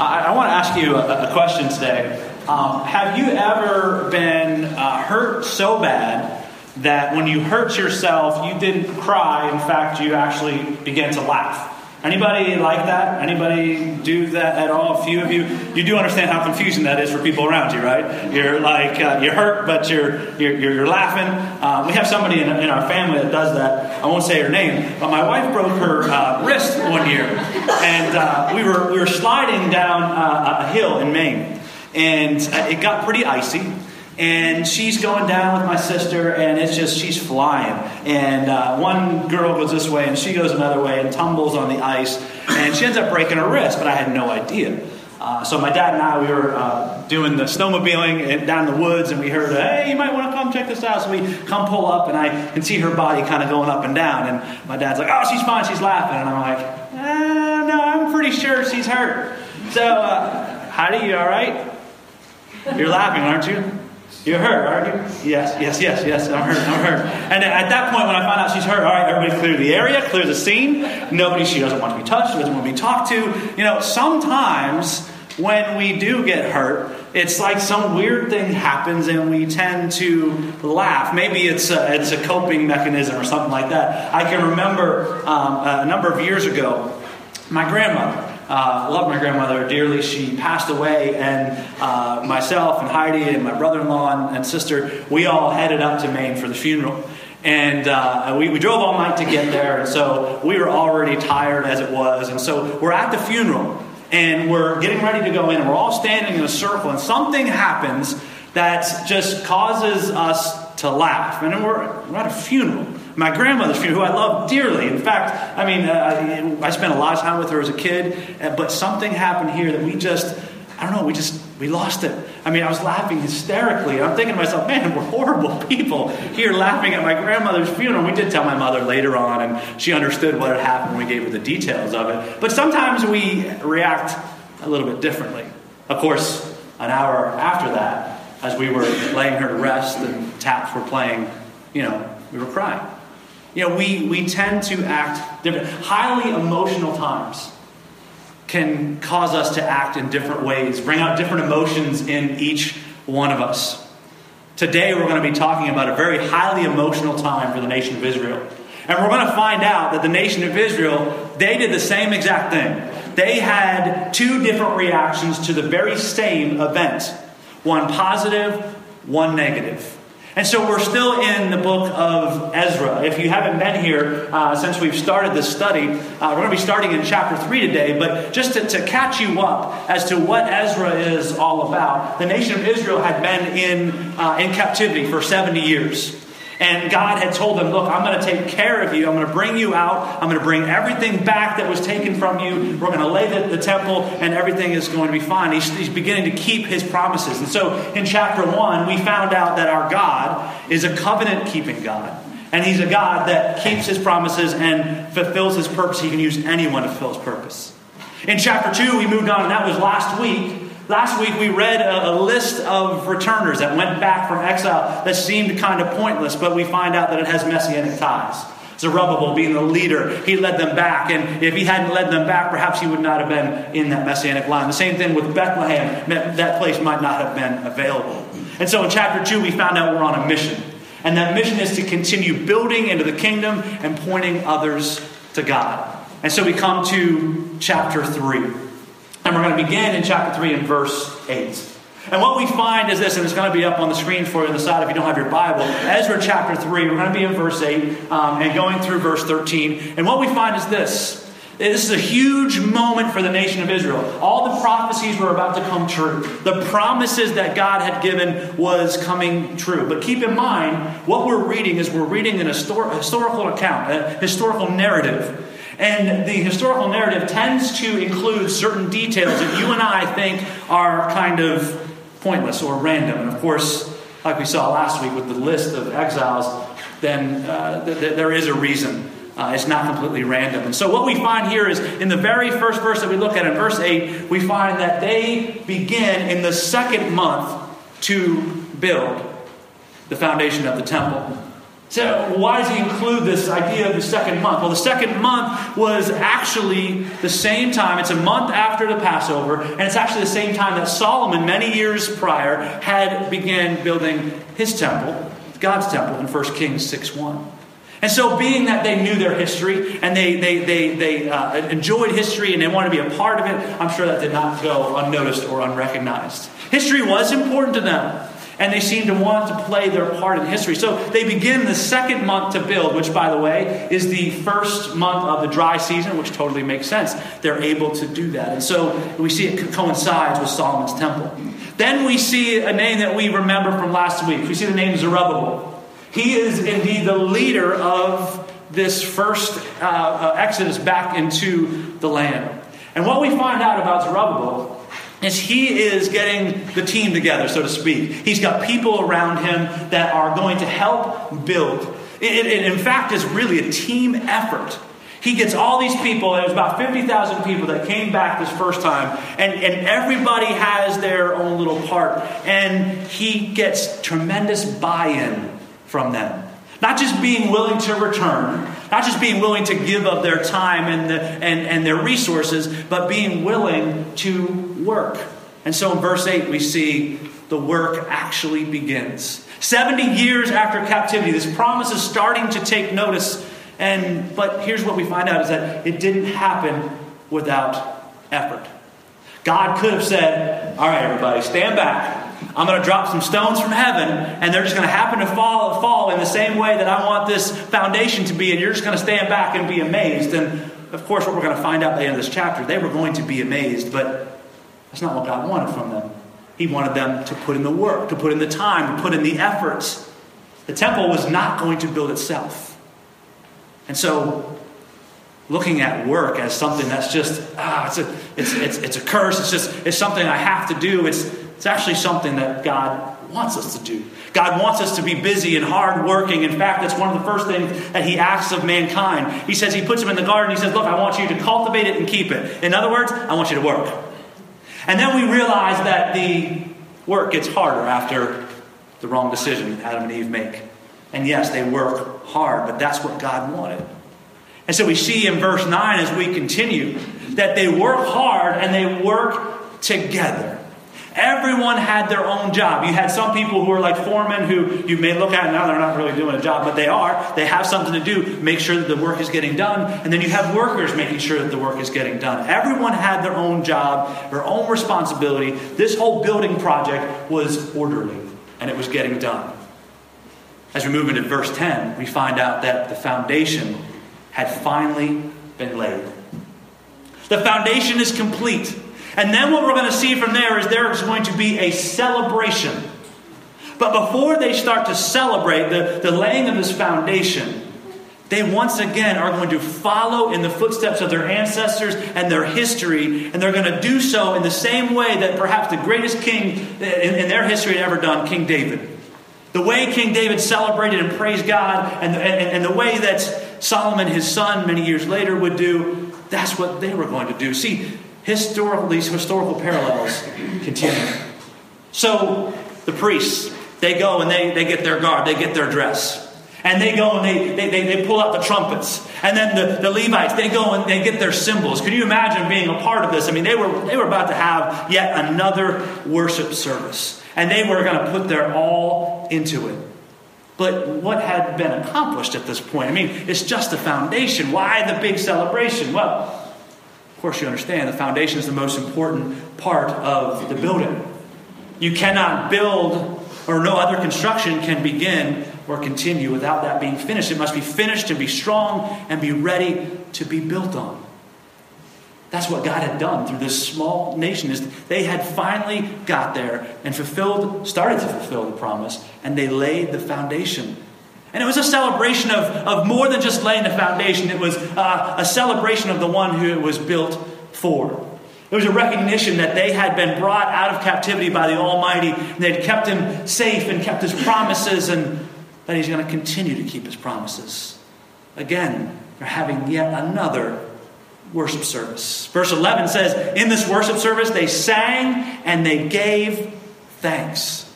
I, I want to ask you a, a question today. Um, have you ever been uh, hurt so bad that when you hurt yourself, you didn't cry? In fact, you actually began to laugh. Anybody like that? Anybody do that at all? A few of you, you do understand how confusing that is for people around you, right? You're like uh, you're hurt, but you're you're, you're laughing. Uh, we have somebody in, in, our family that does that. I won't say her name, but my wife broke her uh, wrist one year, and uh, we were we were sliding down uh, a hill in Maine, and uh, it got pretty icy and she's going down with my sister, and it's just she's flying. And uh, one girl goes this way, and she goes another way, and tumbles on the ice, and she ends up breaking her wrist. But I had no idea. Uh, so my dad and I, we were uh, doing the snowmobiling down in the woods, and we heard, "Hey, you might want to come check this out." So we come pull up, and I can see her body kind of going up and down. And my dad's like, "Oh, she's fine, she's laughing," and I'm like, eh, "No, I'm pretty sure she's hurt." So, uh, Heidi, you all right? You're laughing, aren't you? You're hurt, aren't you? Yes, yes, yes, yes. I'm hurt. I'm hurt. And at that point, when I find out she's hurt, all right, everybody clear the area, clear the scene. Nobody, she doesn't want to be touched, she doesn't want to be talked to. You know, sometimes when we do get hurt, it's like some weird thing happens and we tend to laugh. Maybe it's a, it's a coping mechanism or something like that. I can remember um, a number of years ago, my grandmother uh, love my grandmother dearly. She passed away, and uh, myself and Heidi and my brother in law and, and, sister, we all headed up to Maine for the funeral. And uh, we, we drove all night to get there, and so we were already tired as it was. And so we're at the funeral, and we're getting ready to go in, and we're all standing in a circle, and something happens that just causes us to laugh. And we're, we're at a funeral my grandmother's funeral, who I love dearly. In fact, I mean, uh, I spent a lot of time with her as a kid, uh, but something happened here that we just, I don't know, we just, we lost it. I mean, I was laughing hysterically. I'm thinking to myself, man, we're horrible people here laughing at my grandmother's funeral. We did tell my mother later on, and she understood what had happened. When we gave her the details of it. But sometimes we react a little bit differently. Of course, an hour after that, as we were laying her to rest and taps were playing, you know, we were crying. You know, we, we tend to act different. Highly emotional times can cause us to act in different ways, bring out different emotions in each one of us. Today, we're going to be talking about a very highly emotional time for the nation of Israel. And we're going to find out that the nation of Israel, they did the same exact thing. They had two different reactions to the very same event one positive, one negative. And so we're still in the book of Ezra. If you haven't been here uh, since we've started this study, uh, we're going to be starting in chapter 3 today. But just to, to, catch you up as to what Ezra is all about, the nation of Israel had been in, uh, in captivity for 70 years. And God had told them, Look, I'm going to take care of you. I'm going to bring you out. I'm going to bring everything back that was taken from you. We're going to lay the, the temple, and everything is going to be fine. He's, he's beginning to keep his promises. And so in chapter 1, we found out that our God is a covenant keeping God. And he's a God that keeps his promises and fulfills his purpose. He can use anyone to fulfill his purpose. In chapter 2, we moved on, and that was last week. Last week we read a, a, list of returners that went back from exile that seemed kind of pointless, but we find out that it has messianic ties. Zerubbabel being the leader, he led them back. And if he hadn't led them back, perhaps he would not have been in that messianic line. The same thing with Bethlehem, that place might not have been available. And so in chapter 2, we found out we're on a mission. And that mission is to continue building into the kingdom and pointing others to God. And so we come to chapter 3. And we're going to begin in chapter 3 and verse 8. And what we find is this, and it's going to be up on the screen for you on the side if you don't have your Bible. Ezra chapter 3, we're going to be in verse 8 um, and going through verse 13. And what we find is this this is a huge moment for the nation of Israel. All the prophecies were about to come true. The promises that God had given was coming true. But keep in mind, what we're reading is we're reading an histor- historical account, a historical narrative. And the historical narrative tends to include certain details that you and I think are kind of pointless or random. And of course, like we saw last week with the list of exiles, then uh, th- th- there is a reason. Uh, it's not completely random. And so, what we find here is in the very first verse that we look at, in verse 8, we find that they begin in the second month to build the foundation of the temple. So, why does he include this idea of the second month? Well, the second month was actually the same time. It's a month after the Passover, and it's actually the same time that Solomon, many years prior, had began building his temple, God's temple, in 1 Kings 6 1. And so, being that they knew their history and they, they, they, they uh, enjoyed history and they wanted to be a part of it, I'm sure that did not go unnoticed or unrecognized. History was important to them and they seem to want to play their part in history. So they begin the second month to build, which, by the way, is the first month of the dry season, which totally makes sense. They're able to do that. And so we see it coincides with Solomon's temple. Then we see a name that we remember from last week. We see the name Zerubbabel. He is indeed the leader of this first uh, uh, exodus back into the land. And what we find out about Zerubbabel is he is getting the team together, so to speak. He's got people around him that are going to help build. It, it, in fact, is really a team effort. He gets all these people, it was about 50,000 people that came back this first time, and, and everybody has their own little part. And he gets tremendous buy in from them. Not just being willing to return, not just being willing to give up their time and, the, and, and their resources, but being willing to work. And so in verse 8, we see the work actually begins. 70 years after captivity, this promise is starting to take notice. And but here's what we find out is that it didn't happen without effort. God could have said, All right, everybody, stand back. I'm going to drop some stones from heaven, and they're just going to happen to fall, fall in the same way that I want this foundation to be, and you're just going to stand back and be amazed. And of course, what we're going to find out at the end of this chapter, they were going to be amazed, but that's not what God wanted from them. He wanted them to put in the work, to put in the time, to put in the efforts. The temple was not going to build itself. And so, looking at work as something that's just, ah, it's a, it's, it's, it's a curse, it's just, it's something I have to do, it's, it's actually something that God wants us to do. God wants us to be busy and hard working. In fact, that's one of the first things that He asks of mankind. He says, He puts them in the garden. He says, Look, I want you to cultivate it and keep it. In other words, I want you to work. And then we realize that the work gets harder after the wrong decision Adam and Eve make. And yes, they work hard, but that's what God wanted. And so we see in verse 9 as we continue that they work hard and they work together. Everyone had their own job. You had some people who are like foremen who you may look at now they're not really doing a job, but they are. They have something to do, make sure that the work is getting done. And then you have workers making sure that the work is getting done. Everyone had their own job, their own responsibility. This whole building project was orderly and it was getting done. As we move into verse 10, we find out that the foundation had finally been laid. The foundation is complete. And then what we're going to see from there is there is going to be a celebration. But before they start to celebrate the, the laying of this foundation, they once again are going to follow in the footsteps of their ancestors and their history, and they're going to do so in the same way that perhaps the greatest king in, in their history had ever done, King David. The way King David celebrated and praised God, and, and, and the way that Solomon, his son, many years later would do, that's what they were going to do. See, historical, these historical parallels continue. So the priests, they go and they, they get their garb, they get their dress. And they go and they, they, they, they, pull out the trumpets. And then the, the Levites, they go and they get their cymbals. Can you imagine being a part of this? I mean, they were, they were about to have yet another worship service. And they were going to put their all into it. But what had been accomplished at this point? I mean, it's just the foundation. Why the big celebration? Well, of course, you understand the foundation is the most important part of the building. You cannot build, or no other construction can begin or continue without that being finished. It must be finished and be strong and be ready to be built on. That's what God had done through this small nation is they had finally got there and fulfilled started to fulfill the promise and they laid the foundation and it was a celebration of, of more than just laying the foundation, it was uh, a celebration of the one who it was built for. It was a recognition that they had been brought out of captivity by the Almighty, and they'd kept him safe and kept his promises, and that he's going to continue to keep his promises. Again, they're having yet another worship service. Verse 11 says, In this worship service, they sang and they gave thanks.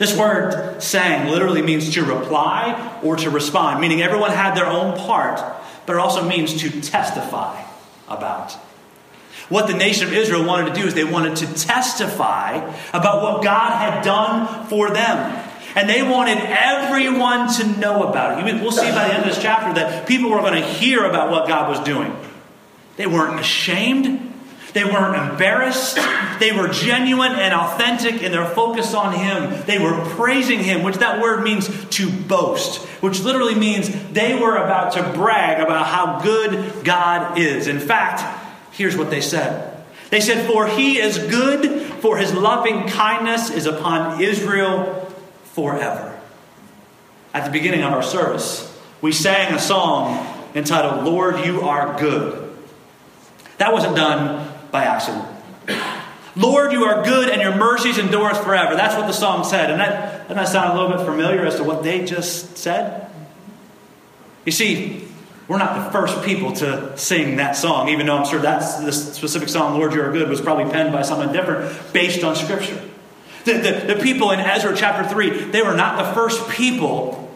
This word sang literally means to reply or to respond, meaning everyone had their own part, but it also means to testify about. What the nation of Israel wanted to do is they wanted to testify about what God had done for them. And they wanted everyone to know about it. We'll see by the end of this chapter that people were going to hear about what God was doing. They weren't ashamed. They weren't embarrassed. They were genuine and authentic in their focus on Him. They were praising Him, which that word means to boast, which literally means they were about to brag about how good God is. In fact, here's what they said They said, For He is good, for His loving kindness is upon Israel forever. At the beginning of our service, we sang a song entitled, Lord, You Are Good. That wasn't done by accident. Lord, you are good and your mercies endure us forever. That's what the song said. And that, doesn't that sound a little bit familiar as to what they just said? You see, we're not the first people to sing that song, even though I'm sure that's this specific song, Lord, you are good, was probably penned by someone different based on Scripture. The, the, the people in Ezra chapter 3, they were not the first people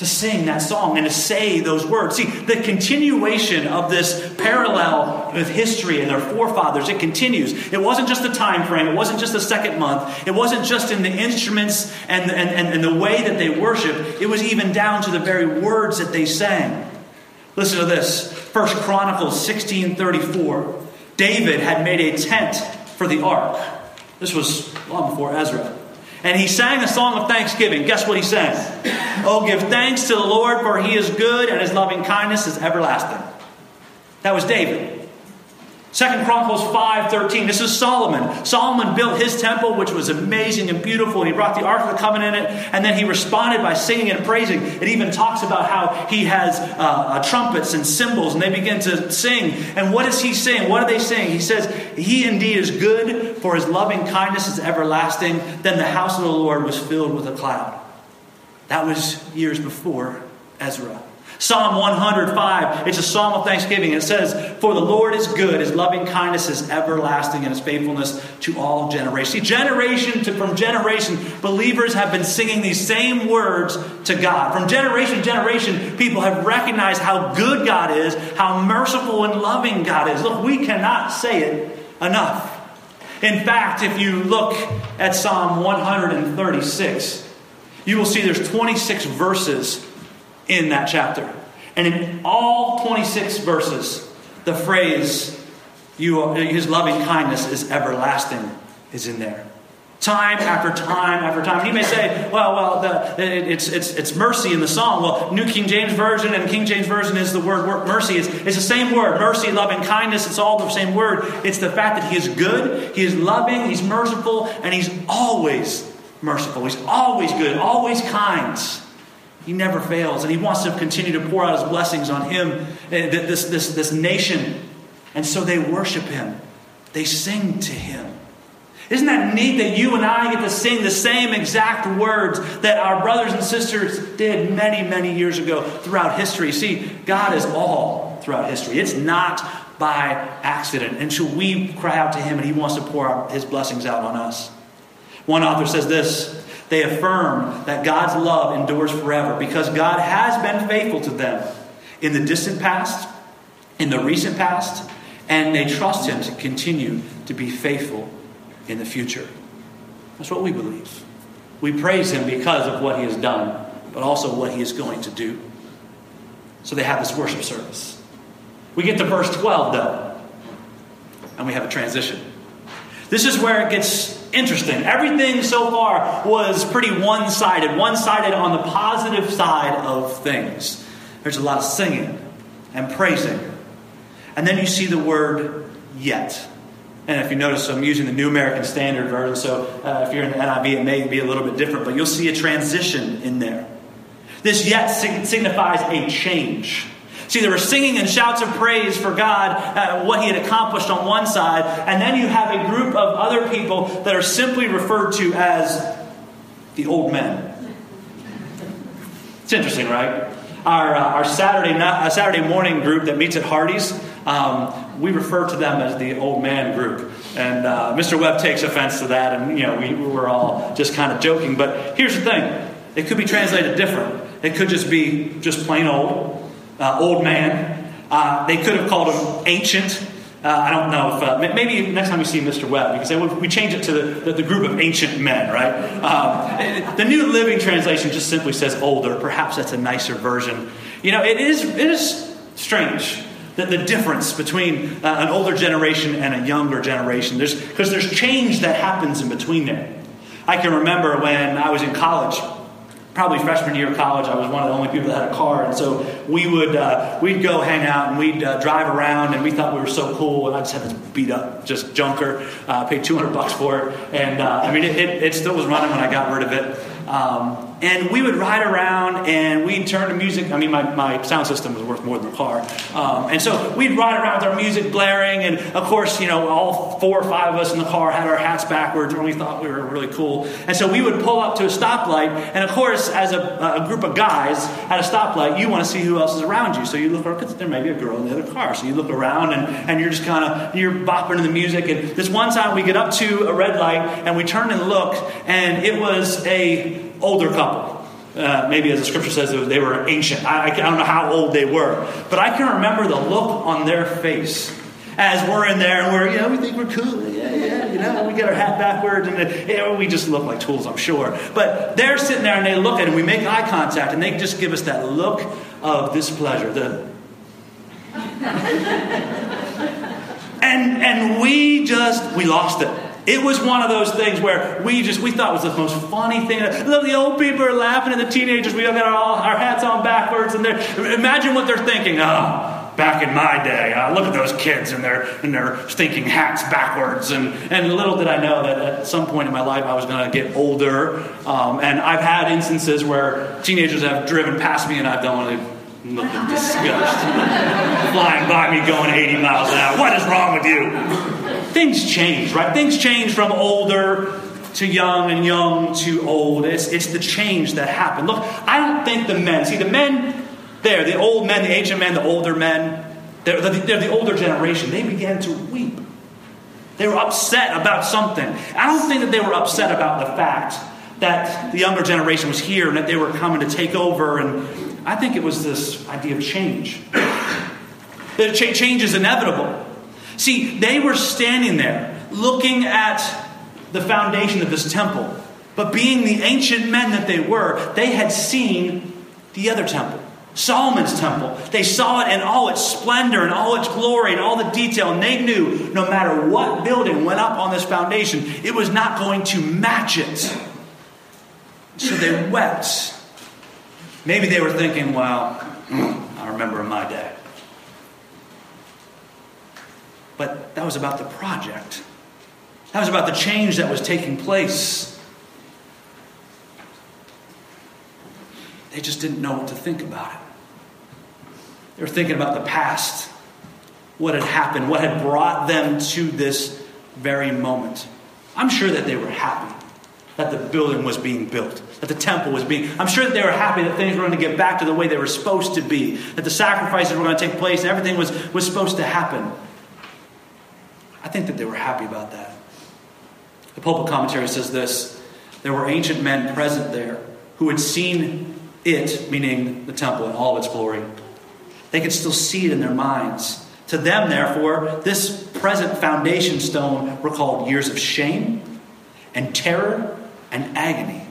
to sing that song and to say those words. See, the continuation of this parallel with history and their forefathers, it continues. It wasn't just the time frame, it wasn't just the second month, it wasn't just in the instruments and, and, and, and the way that they worshiped, it was even down to the very words that they sang. Listen to this. First Chronicles 16:34. David had made a tent for the ark. This was long before Ezra. And he sang a song of thanksgiving. Guess what he sang? Oh, give thanks to the Lord, for he is good, and his loving kindness is everlasting. That was David. Second Chronicles 5:13. This is Solomon. Solomon built his temple, which was amazing and beautiful, and he brought the Ark of the Covenant in it, and then he responded by singing and praising. It even talks about how he has uh, uh, trumpets and cymbals, and they begin to sing. And what is he saying? What are they saying? He says, He indeed is good, for his loving kindness is everlasting. Then the house of the Lord was filled with a cloud. That was years before Ezra. Psalm 105, it's a psalm of thanksgiving. It says, For the Lord is good, his loving kindness is everlasting, and his faithfulness to all generations. See, generation to from generation, believers have been singing these same words to God. From generation to generation, people have recognized how good God is, how merciful and loving God is. Look, we cannot say it enough. In fact, if you look at Psalm 136, you will see there's 26 verses in that chapter. And in all 26 verses, the phrase, you, His loving kindness is everlasting, is in there. Time after time after time. He may say, well, well, the, it's, it's, it's mercy in the song. Well, New King James Version and King James Version is the word, word mercy. It's, it's the same word. Mercy, loving kindness, it's all the same word. It's the fact that He is good, He is loving, He's merciful, and He's always merciful. He's always good, always kind. He never fails, and He wants to continue to pour out His blessings on Him, eh, this, this, this nation. And so they worship Him, they sing to Him. Isn't that neat that you and I get to sing the same exact words that our brothers and sisters did many, many years ago throughout history? See, God is all throughout history. It's not by accident. And so we cry out to Him, and He wants to pour out His blessings out on us. One author says this they affirm that God's love endures forever because God has been faithful to them in the distant past, in the recent past, and they trust Him to continue to be faithful in the future. That's what we believe. We praise Him because of what He has done, but also what He is going to do. So they have this worship service. We get to verse 12, though, and we have a transition. This is where it gets interesting. Everything so far was pretty one sided, one sided on the positive side of things. There's a lot of singing and praising. And then you see the word yet. And if you notice, I'm using the New American Standard Version, so uh, if you're in the NIV, it may be a little bit different, but you'll see a transition in there. This yet signifies a change. See, there were singing and shouts of praise for God, uh, what He had accomplished on one side, and then you have a group of other people that are simply referred to as the old men. It's interesting, right? Our, uh, our Saturday, uh, Saturday morning group that meets at Hardee's, um, we refer to them as the old man group. And uh, Mr. Webb takes offense to that, and you know we, we were all just kind of joking. But here's the thing: it could be translated different. It could just be just plain old, uh, old man. Uh, they could have called him ancient. Uh, I don't know if uh, maybe next time we see Mr. Webb, because would, we change it to the, the, the, group of ancient men, right? Um, the New Living Translation just simply says older. Perhaps that's a nicer version. You know, it is it is strange that the difference between uh, an older generation and a younger generation. There's because there's change that happens in between there. I can remember when I was in college probably freshman year of college, I was one of the only people that had a car, and so we would uh, we'd go hang out and we'd uh, drive around, and we thought we were so cool. And I just had this beat up, just junker, uh, paid 200 bucks for it, and uh, I mean it, it, it, still was running when I got rid of it. Um, and we would ride around and we'd turn the music. I mean, my, my sound system was worth more than the car. Um, and so we'd ride around with our music blaring. And of course, you know, all four or five of us in the car had our hats backwards and we thought we were really cool. And so we would pull up to a stoplight. And of course, as a, a group of guys at a stoplight, you want to see who else is around you. So you look around, there may be a girl in the other car. So you look around and, and you're just kind of, you're bopping to the music. And this one time we get up to a red light and we turn and look and it was a older couple. Uh, maybe as the scripture says, they were ancient. I, I don't know how old they were. But I can remember the look on their face as we're in there and we're, you know, we think we're cool. Yeah, yeah, you know, we get our hat backwards and know, we just look like tools, I'm sure. But they're sitting there and they look at it and we make eye contact and they just give us that look of displeasure. The, and, and we just, we lost it. It was one of those things where we just we thought was the most funny thing. Look, The old people are laughing, and the teenagers we all got our, our hats on backwards, and they're imagine what they're thinking. Oh, back in my day, uh, look at those kids and their and their thinking hats backwards. And and little did I know that at some point in my life I was going to get older. Um, and I've had instances where teenagers have driven past me, and I've done like looking disgust, flying by me going 80 miles an hour. What is wrong with you? Things change, right? Things change from older to young and young to old. It's, it's the change that happened. Look, I don't think the men, see, the men there, the old men, the ancient men, the older men, they're, they're the older generation. They began to weep. They were upset about something. I don't think that they were upset about the fact that the younger generation was here and that they were coming to take over. And I think it was this idea of change. That change is inevitable. See, they were standing there looking at the foundation of this temple. But being the ancient men that they were, they had seen the other temple, Solomon's temple. They saw it in all its splendor and all its glory and all the detail. And they knew no matter what building went up on this foundation, it was not going to match it. So they wept. Maybe they were thinking, well, I remember my day. But that was about the project. That was about the change that was taking place. They just didn't know what to think about it. They were thinking about the past, what had happened, what had brought them to this very moment. I'm sure that they were happy that the building was being built, that the temple was being. I'm sure that they were happy that things were going to get back to the way they were supposed to be, that the sacrifices were going to take place, and everything was, was supposed to happen. I think that they were happy about that. The pulpit commentary says this there were ancient men present there who had seen it, meaning the temple, in all of its glory. They could still see it in their minds. To them, therefore, this present foundation stone recalled years of shame and terror and agony.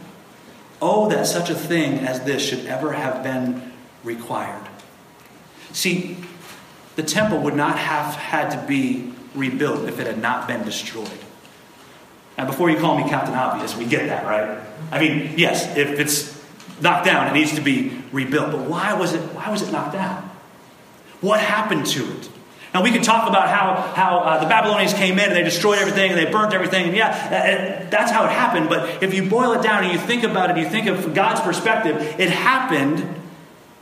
Oh, that such a thing as this should ever have been required. See, the temple would not have had to be rebuilt if it had not been destroyed. Now, before you call me Captain Obvious, we get that, right? I mean, yes, if it's knocked down, it needs to be rebuilt. But why was it, why was it knocked down? What happened to it? Now, we could talk about how, how uh, the Babylonians came in and they destroyed everything and they burnt everything. And yeah, that's how it happened. But if you boil it down and you think about it, you think of God's perspective, it happened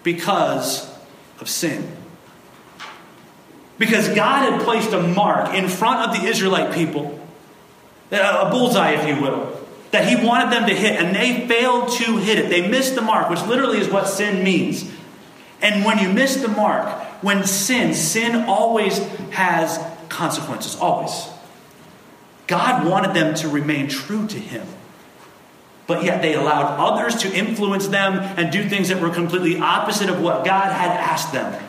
because of sin. Because God had placed a mark in front of the Israelite people, a bullseye, if you will, that He wanted them to hit, and they failed to hit it. They missed the mark, which literally is what sin means. And when you miss the mark, when sin, sin always has consequences, always. God wanted them to remain true to Him. But yet they allowed others to influence them and do things that were completely opposite of what God had asked them.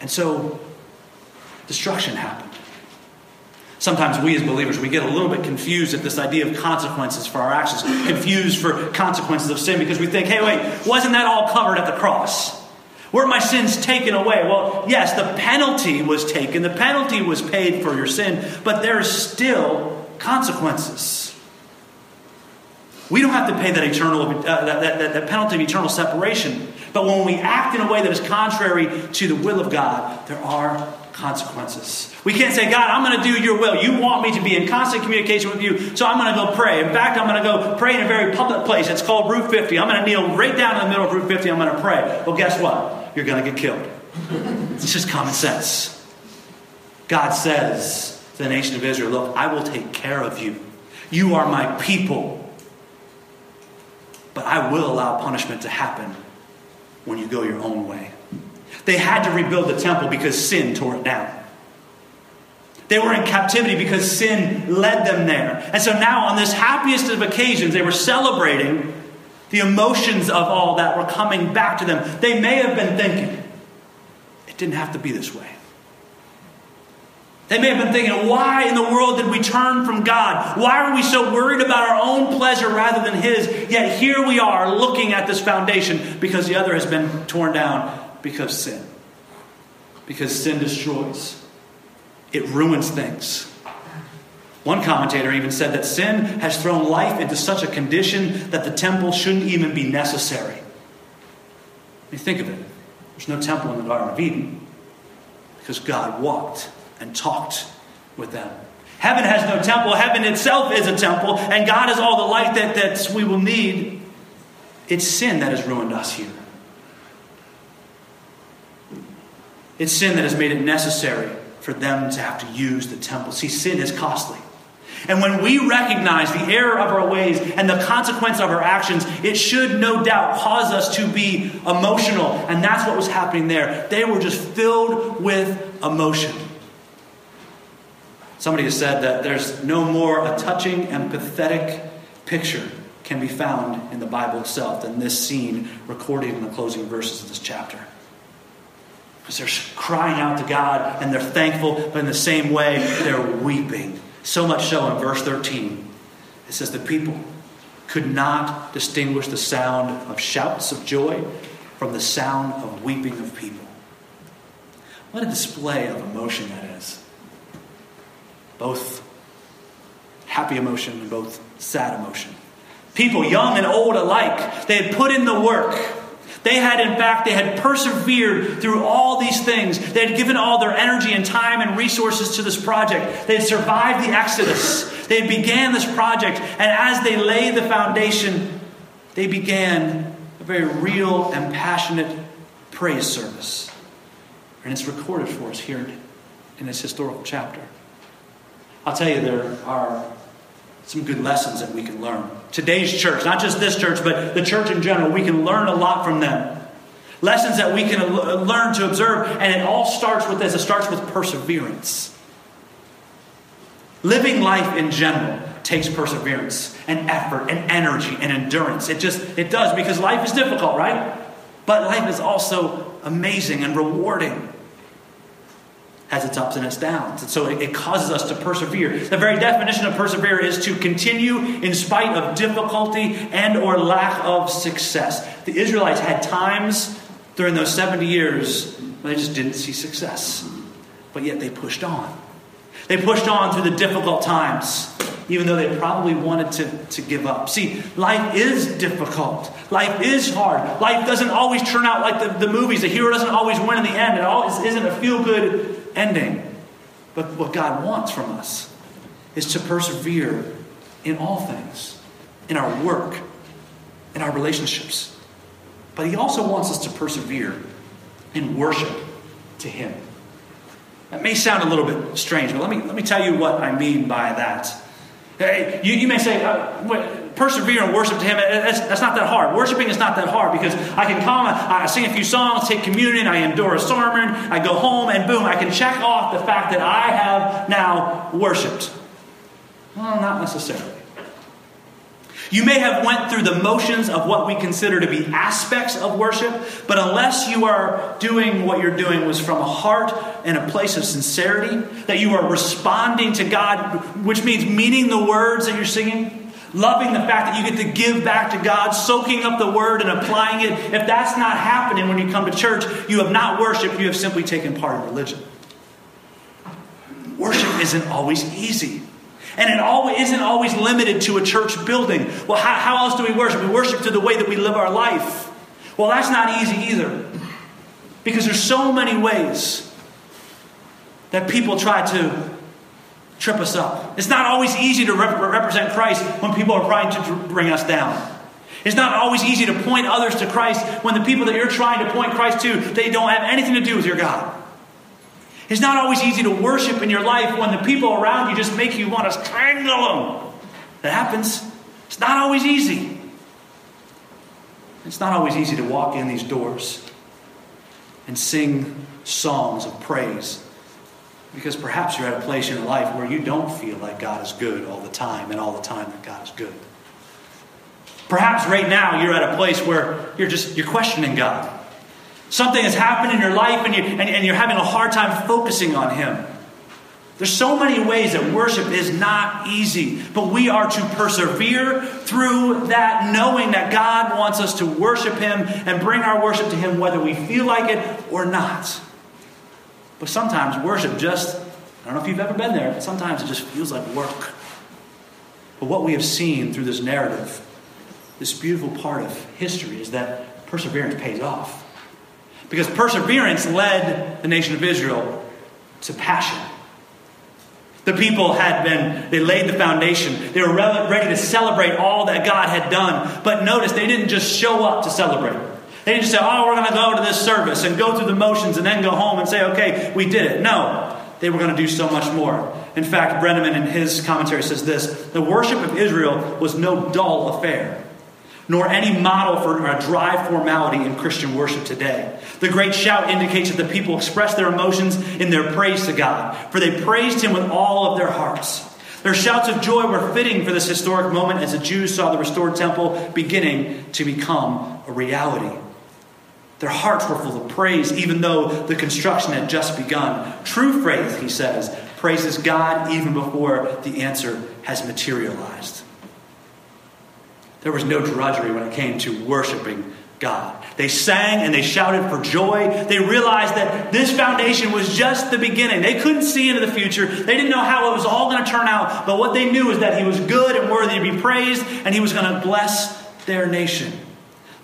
And so destruction happened. Sometimes we as believers, we get a little bit confused at this idea of consequences for our actions, confused for consequences of sin because we think, hey, wait, wasn't that all covered at the cross? Were my sins taken away? Well, yes, the penalty was taken, the penalty was paid for your sin, but there is still consequences. We don't have to pay that eternal uh, that, that, that penalty of eternal separation. But when we act in a way that is contrary to the will of God, there are consequences. We can't say, God, I'm going to do your will. You want me to be in constant communication with you, so I'm going to go pray. In fact, I'm going to go pray in a very public place. It's called Route 50. I'm going to kneel right down in the middle of Route 50. I'm going to pray. Well, guess what? You're going to get killed. It's just common sense. God says to the nation of Israel, Look, I will take care of you. You are my people. But I will allow punishment to happen when you go your own way. They had to rebuild the temple because sin tore it down. They were in captivity because sin led them there. And so now, on this happiest of occasions, they were celebrating the emotions of all that were coming back to them. They may have been thinking, it didn't have to be this way. They may have been thinking, why in the world did we turn from God? Why are we so worried about our own pleasure rather than His? Yet here we are looking at this foundation because the other has been torn down because sin. Because sin destroys, it ruins things. One commentator even said that sin has thrown life into such a condition that the temple shouldn't even be necessary. I mean, think of it. There's no temple in the Garden of Eden because God walked and talked with them. Heaven has no temple. Heaven itself is a temple, and God is all the light that, that we will need. It's sin that has ruined us here. It's sin that has made it necessary for them to have to use the temple. See, sin is costly. And when we recognize the error of our ways and the consequence of our actions, it should no doubt cause us to be emotional. And that's what was happening there. They were just filled with emotion. Somebody has said that there's no more a touching and pathetic picture can be found in the Bible itself than this scene recorded in the closing verses of this chapter. Because they're crying out to God and they're thankful, but in the same way, they're weeping. So much so in verse 13, it says, The people could not distinguish the sound of shouts of joy from the sound of weeping of people. What a display of emotion that is both happy emotion and both sad emotion. People, young and old alike, they had put in the work. They had, in fact, they had persevered through all these things. They had given all their energy and time and resources to this project. They had survived the Exodus. They had began this project, and as they laid the foundation, they began a very real and passionate praise service. And it's recorded for us here in this historical chapter. I'll tell you, there are some good lessons that we can learn. Today's church, not just this church, but the church in general, we can learn a lot from them. Lessons that we can learn to observe, and it all starts with this it starts with perseverance. Living life in general takes perseverance and effort and energy and endurance. It just it does because life is difficult, right? But life is also amazing and rewarding has its ups and its downs. And so it, it, causes us to persevere. The very definition of persevere is to continue in spite of difficulty and or lack of success. The Israelites had times during those 70 years when they just didn't see success. But yet they pushed on. They pushed on through the difficult times, even though they probably wanted to, to give up. See, life is difficult. Life is hard. Life doesn't always turn out like the, the movies. The hero doesn't always win in the end. It always isn't a feel good ending. But what God wants from us is to persevere in all things, in our work, in our relationships. But He also wants us to persevere in worship to Him. That may sound a little bit strange, but let me, let me tell you what I mean by that. Hey, you, you may say, uh, persevere and worship to Him. That's, that's, not that hard. Worshiping is not that hard because I can come, I sing a few songs, take communion, I endure a sermon, I go home, and boom, I can check off the fact that I have now worshiped. Well, not necessarily. You may have went through the motions of what we consider to be aspects of worship, but unless you are doing what you're doing was from a heart and a place of sincerity, that you are responding to God, which means meaning the words that you're singing, loving the fact that you get to give back to God, soaking up the word and applying it. If that's not happening when you come to church, you have not worshiped, you have simply taken part in religion. Worship isn't always easy. And it always, isn't always limited to a church building. Well, how, how else do we worship? We worship through the way that we live our life. Well, that's not easy either. Because there's so many ways that people try to trip us up. It's not always easy to rep- represent Christ when people are trying to bring us down. It's not always easy to point others to Christ when the people that you're trying to point Christ to, they don't have anything to do with your God. It's not always easy to worship in your life when the people around you just make you want to strangle them. That happens. It's not always easy. It's not always easy to walk in these doors and sing songs of praise because perhaps you're at a place in your life where you don't feel like God is good all the time and all the time that God is good. Perhaps right now you're at a place where you're just you're questioning God. Something has happened in your life and, you, and, and you're having a hard time focusing on Him. There's so many ways that worship is not easy, but we are to persevere through that, knowing that God wants us to worship Him and bring our worship to Him whether we feel like it or not. But sometimes worship just, I don't know if you've ever been there, but sometimes it just feels like work. But what we have seen through this narrative, this beautiful part of history, is that perseverance pays off. Because perseverance led the nation of Israel to passion. The people had been, they laid the foundation. They were ready to celebrate all that God had done. But notice, they didn't just show up to celebrate. They didn't just say, oh, we're going to go to this service and go through the motions and then go home and say, okay, we did it. No, they were going to do so much more. In fact, Breneman in his commentary says this The worship of Israel was no dull affair nor any model for a dry formality in Christian worship today. The great shout indicates that the people expressed their emotions in their praise to God, for they praised Him with all of their hearts. Their shouts of joy were fitting for this historic moment as the Jews saw the restored temple beginning to become a reality. Their hearts were full of praise, even though the construction had just begun. True faith, he says, praises God even before the answer has materialized. There was no drudgery when it came to worshiping God. They sang and they shouted for joy. They realized that this foundation was just the beginning. They couldn't see into the future. They didn't know how it was all going to turn out. But what they knew is that He was good and worthy to be praised, and He was going to bless their nation.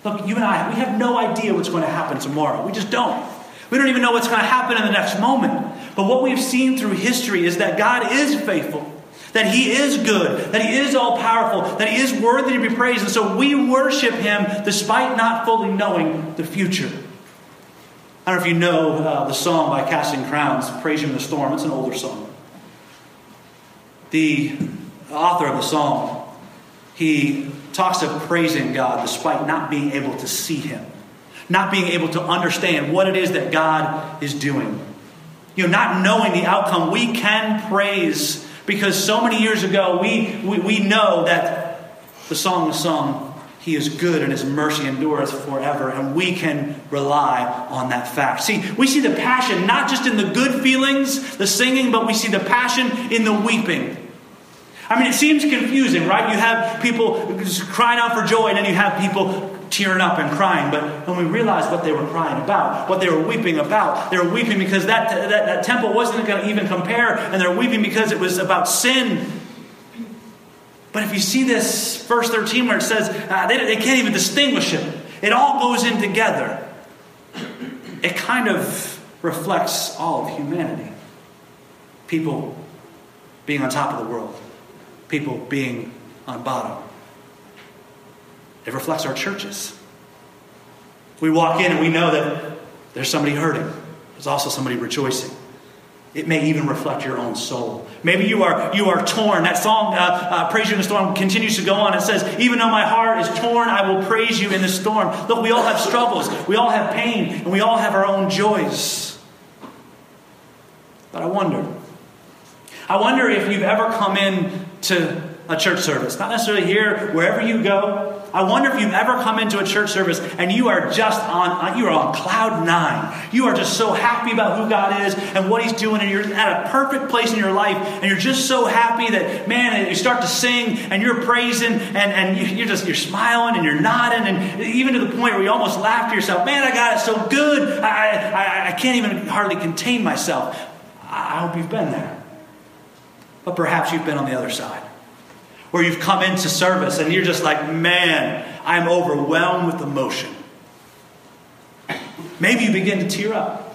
Look, you and I, we have no idea what's going to happen tomorrow. We just don't. We don't even know what's going to happen in the next moment. But what we've seen through history is that God is faithful that He is good, that He is all powerful, that He is worthy to be praised. And so we worship Him despite not fully knowing the future. I don't know if you know uh, the song by Casting Crowns, Praise Him in the Storm. It's an older song. The author of the song, he talks of praising God despite not being able to see Him, not being able to understand what it is that God is doing. You know, not knowing the outcome, we can praise because so many years ago, we, we, we know that the song was sung, He is good and His mercy endures forever, and we can rely on that fact. See, we see the passion not just in the good feelings, the singing, but we see the passion in the weeping. I mean, it seems confusing, right? You have people crying out for joy, and then you have people tearing up and crying. But when we realize what they were crying about, what they were weeping about, they were weeping because that, that, that temple wasn't going to even compare, and they're weeping because it was about sin. But if you see this verse 13 where it says uh, they, they can't even distinguish it, it all goes in together. It kind of reflects all of humanity. People being on top of the world, people being on bottom. It reflects our churches. We walk in and we know that there's somebody hurting, there's also somebody rejoicing. It may even reflect your own soul. Maybe you are you are torn. That song, uh, uh, "Praise You in the Storm," continues to go on. It says, "Even though my heart is torn, I will praise You in the storm." Look, we all have struggles, we all have pain, and we all have our own joys. But I wonder, I wonder if you've ever come in to a church service, not necessarily here, wherever you go. I wonder if you've ever come into a church service and you are just on, uh, you are on cloud nine. You are just so happy about who God is and what He's doing, and you're at a perfect place in your life, and you're just so happy that, man, you start to sing and you're praising and, and you're just, you're smiling and you're nodding, and even to the point where you almost laugh to yourself, man, I got it so good. I, I, I can't even hardly contain myself. I hope you've been there. But perhaps you've been on the other side where you've come into service and you're just like, man, I'm overwhelmed with emotion. Maybe you begin to tear up.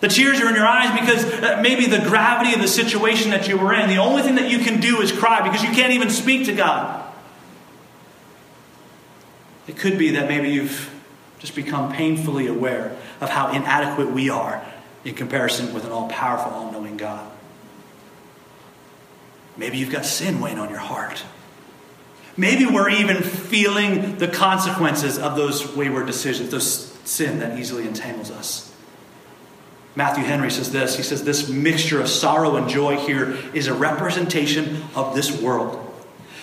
The tears are in your eyes because uh, maybe the gravity of the situation that you were in, the only thing that you can do is cry because you can't even speak to God. It could be that maybe you've just become painfully aware of how inadequate we are in comparison with an all powerful, all knowing God. Maybe you've got sin weighing on your heart. Maybe we're even feeling the consequences of those wayward decisions, those sin that easily entangles us. Matthew Henry says this He says, This mixture of sorrow and joy here is a representation of this world.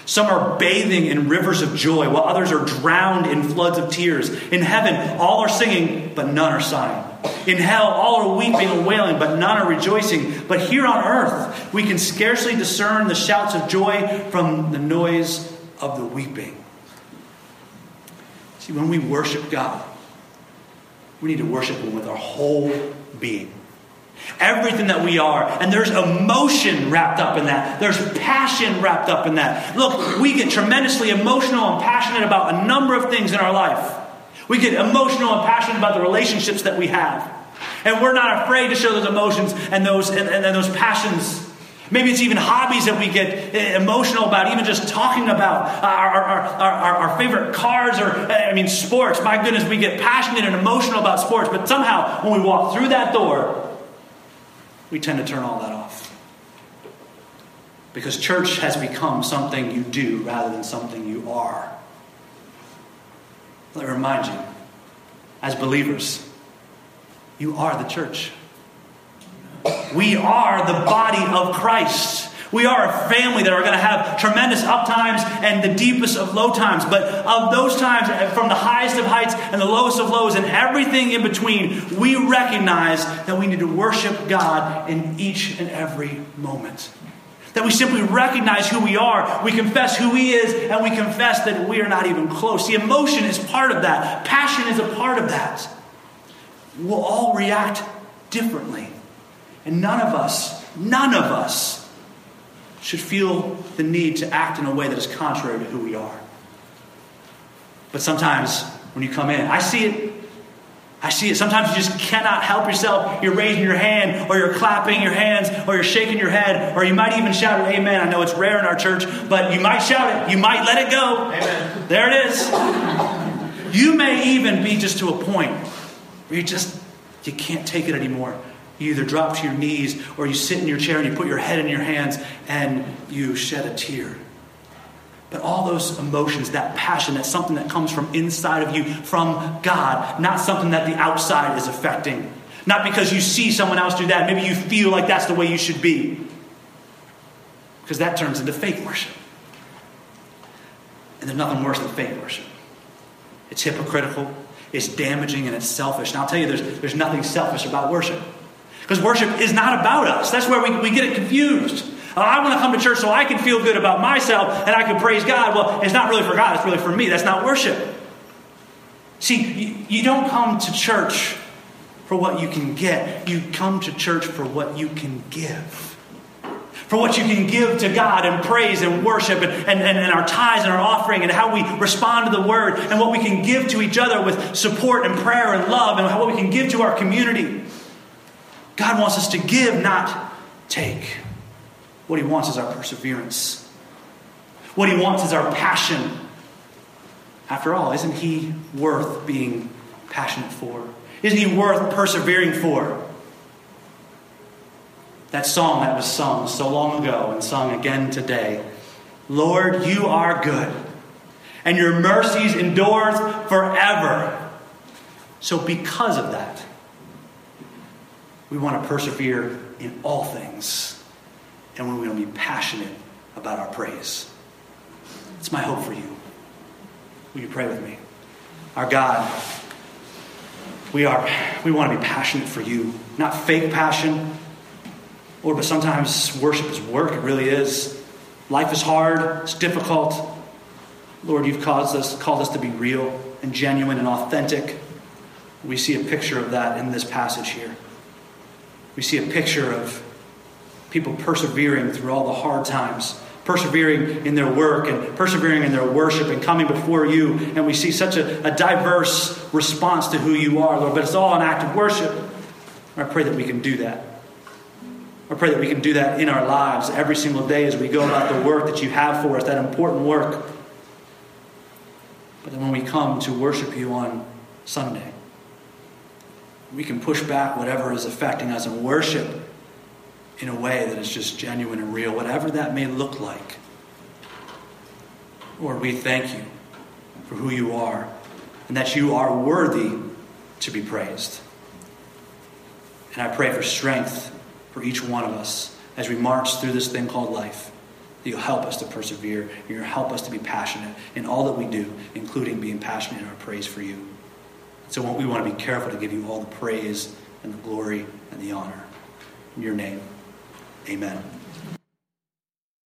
Some are bathing in rivers of joy, while others are drowned in floods of tears. In heaven, all are singing, but none are sighing. In hell, all are weeping and wailing, but none are rejoicing. But here on earth, we can scarcely discern the shouts of joy from the noise of the weeping. See, when we worship God, we need to worship Him with our whole being. Everything that we are. And there's emotion wrapped up in that. There's passion wrapped up in that. Look, we get tremendously emotional and passionate about a number of things in our life. We get emotional and passionate about the relationships that we have. And we're not afraid to show those emotions and those, and, and, and those passions. Maybe it's even hobbies that we get emotional about, even just talking about our, our, our, our, favorite cars or, I mean, sports. My goodness, we get passionate and emotional about sports, but somehow when we walk through that door, we tend to turn all that off. Because church has become something you do rather than something you are. Let me remind you, as believers, you are the church. We are the body of Christ. We are a family that are going to have tremendous up times and the deepest of low times. But of those times, eh, from the highest of heights and the lowest of lows and everything in between, we recognize that we need to worship God in each and every moment. That we simply recognize who we are, we confess who He is, and we confess that we are not even close. The emotion is part of that, passion is a part of that. We'll all react differently. And none of us, none of us, should feel the need to act in a way that is contrary to who we are. But sometimes when you come in, I see it. I see it. Sometimes you just cannot help yourself. You're raising your hand, or you're clapping your hands, or you're shaking your head, or you might even shout it, Amen. I know it's rare in our church, but you might shout it. You might let it go. Amen. There it is. You may even be just to a point where you just you can't take it anymore. You either drop to your knees or you sit in your chair and you put your head in your hands and you shed a tear. But all those emotions, that passion, that's something that comes from inside of you, from God, not something that the outside is affecting. Not because you see someone else do that, maybe you feel like that's the way you should be. Because that turns into fake worship. And there's nothing worse than fake worship. It's hypocritical, it's damaging, and it's selfish. And I'll tell you, there's, there's nothing selfish about worship. Because worship is not about us. That's where we, we get it confused. Uh, I want to come to church so I can feel good about myself and I can praise God. Well, it's not really for God, it's really for me. That's not worship. See, you, you don't come to church for what you can get, you come to church for what you can give for what you can give to God and praise and worship and, and, and, our tithes and our offering and how we respond to the word and what we can give to each other with support and prayer and love and what we can give to our community. God wants us to give, not take. What He wants is our perseverance. What He wants is our passion. After all, isn't He worth being passionate for? Isn't He worth persevering for? That song that was sung so long ago and sung again today Lord, you are good, and your mercies endure forever. So, because of that, we want to persevere in all things. And when we want to be passionate about our praise. It's my hope for you. Will you pray with me? Our God, we are we want to be passionate for you, not fake passion. Lord, but sometimes worship is work, it really is. Life is hard, it's difficult. Lord, you've caused us, called us to be real and genuine and authentic. We see a picture of that in this passage here. We see a picture of people persevering through all the hard times, persevering in their work and persevering in their worship and coming before you. And we see such a, a diverse response to who you are, Lord, but it's all an act of worship. I pray that we can do that. I pray that we can do that in our lives every single day as we go about the work that you have for us, that important work. But then when we come to worship you on Sunday, we can push back whatever is affecting us and worship in a way that is just genuine and real, whatever that may look like. Lord, we thank you for who you are and that you are worthy to be praised. And I pray for strength for each one of us as we march through this thing called life. You'll help us to persevere. You'll help us to be passionate in all that we do, including being passionate in our praise for you. So we want to be careful to give you all the praise and the glory and the honor. In your name, amen.